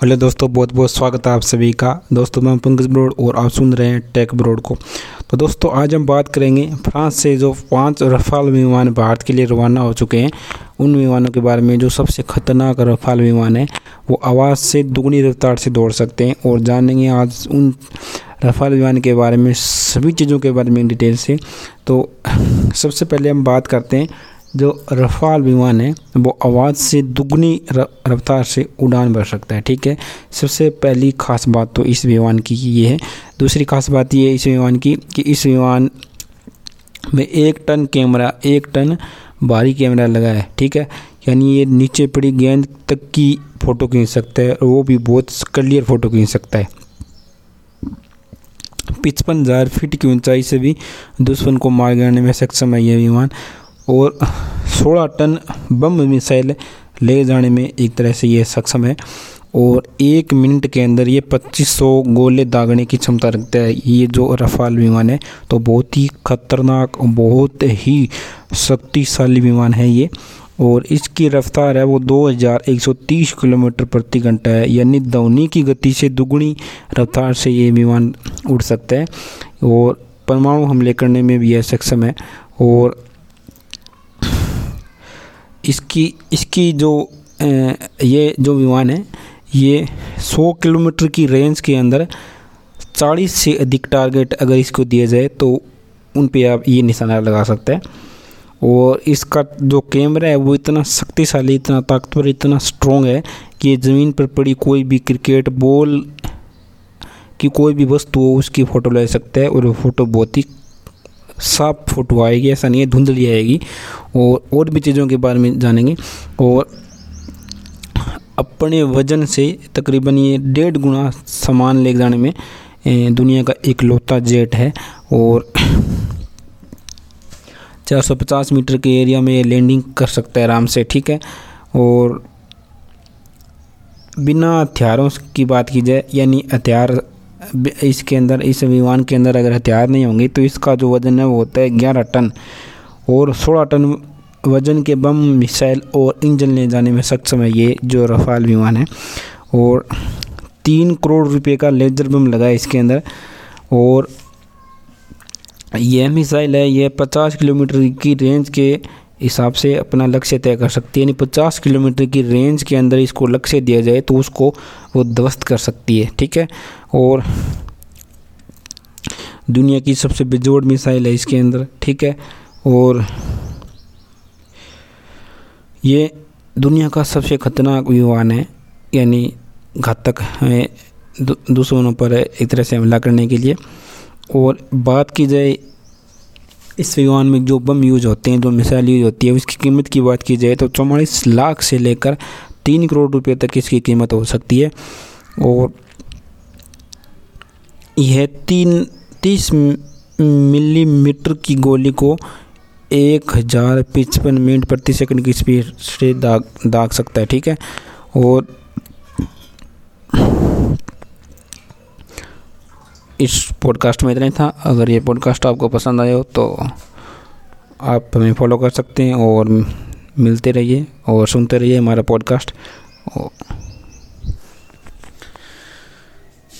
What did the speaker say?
Hello दोस्तों, बहुत बहुत स्वागत है आप सभी का। दोस्तों, मैं पंकज ब्रोड और आप सुन रहे हैं टेक ब्रोड को। तो दोस्तों, आज हम बात करेंगे फ्रांस से जो पाँच रफाल विमान भारत के लिए रवाना हो चुके हैं, उन विमानों के बारे में जो सबसे खतरनाक रफाल विमान है, वो आवाज़ से दुगनी रफ्तार से दौड़ सकते हैं और जानेंगे आज उन रफाल विमान के बारे में, सभी चीज़ों के बारे में डिटेल से। तो सबसे पहले हम बात करते हैं जो रफ़ाल विमान है, वो आवाज़ से दुगनी रफ्तार से उड़ान भर सकता है, ठीक है? सबसे पहली ख़ास बात तो इस विमान की ये है। दूसरी ख़ास बात ये है इस विमान की कि इस विमान में एक टन कैमरा, एक टन भारी कैमरा लगा है, ठीक है? यानी ये नीचे पड़ी गेंद तक की फ़ोटो खींच सकता है वो भी बहुत क्लियर फ़ोटो खींच सकता है। पचपन हज़ार फीट की ऊंचाई से भी दुश्मन को मार गिराने में सक्षम है यह विमान। और 16 टन बम मिसाइल ले जाने में एक तरह से ये सक्षम है और एक मिनट के अंदर ये 2500 गोले दागने की क्षमता रखता है। ये जो रफ़ाल विमान है तो बहुत ही खतरनाक बहुत ही शक्तिशाली विमान है ये। और इसकी रफ्तार है वो 2130 किलोमीटर प्रति घंटा है, यानी ध्वनि की गति से दुगुनी रफ्तार से ये विमान उड़ सकता है। और परमाणु हमले करने में भी यह सक्षम है। और इसकी इसकी जो ये जो विमान है, ये 100 किलोमीटर की रेंज के अंदर 40 से अधिक टारगेट अगर इसको दिया जाए तो उन पे आप ये निशाना लगा सकते हैं। और इसका जो कैमरा है वो इतना शक्तिशाली, इतना ताकतवर, इतना स्ट्रॉन्ग है कि ज़मीन पर पड़ी कोई भी क्रिकेट बॉल की कोई भी वस्तु हो उसकी फ़ोटो ले सकते हैं और वो फ़ोटो बहुत ही साफ़ फ़ोटो आएगी, ऐसा नहीं है, धुंधली आएगी। और और भी चीज़ों के बारे में जानेंगे। और अपने वज़न से तकरीबन ये डेढ़ गुना सामान ले जाने में दुनिया का एक लोता जेट है। और 450 मीटर के एरिया में लैंडिंग कर सकता है आराम से, ठीक है? और बिना हथियारों की बात की जाए, यानी हथियार इसके अंदर, इस विमान के अंदर अगर हथियार नहीं होंगे तो इसका जो वज़न है वो होता है ग्यारह टन। और सोलह टन वज़न के बम, मिसाइल और इंजन ले जाने में सक्षम है ये जो रफ़ाल विमान है। और तीन करोड़ रुपए का लेजर बम लगा है इसके अंदर। और यह मिसाइल है, यह पचास किलोमीटर की रेंज के हिसाब से अपना लक्ष्य तय कर सकती है। यानी पचास किलोमीटर की रेंज के अंदर इसको लक्ष्य दिया जाए तो उसको वो ध्वस्त कर सकती है, ठीक है? और दुनिया की सबसे बेजोड़ मिसाइल है इसके अंदर, ठीक है? और ये दुनिया का सबसे खतरनाक विमान है, यानी घातक है दुश्मनों पर एक तरह से हमला करने के लिए। और बात की जाए इस विमान में जो बम यूज़ होते हैं, जो मिसाइल यूज़ होती है, उसकी कीमत की बात की जाए तो चौवालीस लाख से लेकर तीन करोड़ रुपए तक इसकी कीमत हो सकती है। और यह तीन, तीस मिलीमीटर की गोली को एक हज़ार पचपन मिनट प्रति सेकंड की स्पीड से दाग दाग सकता है, ठीक है? और इस पॉडकास्ट में इतना ही था। अगर ये पॉडकास्ट आपको पसंद आया हो तो आप हमें फॉलो कर सकते हैं और मिलते रहिए और सुनते रहिए हमारा पॉडकास्ट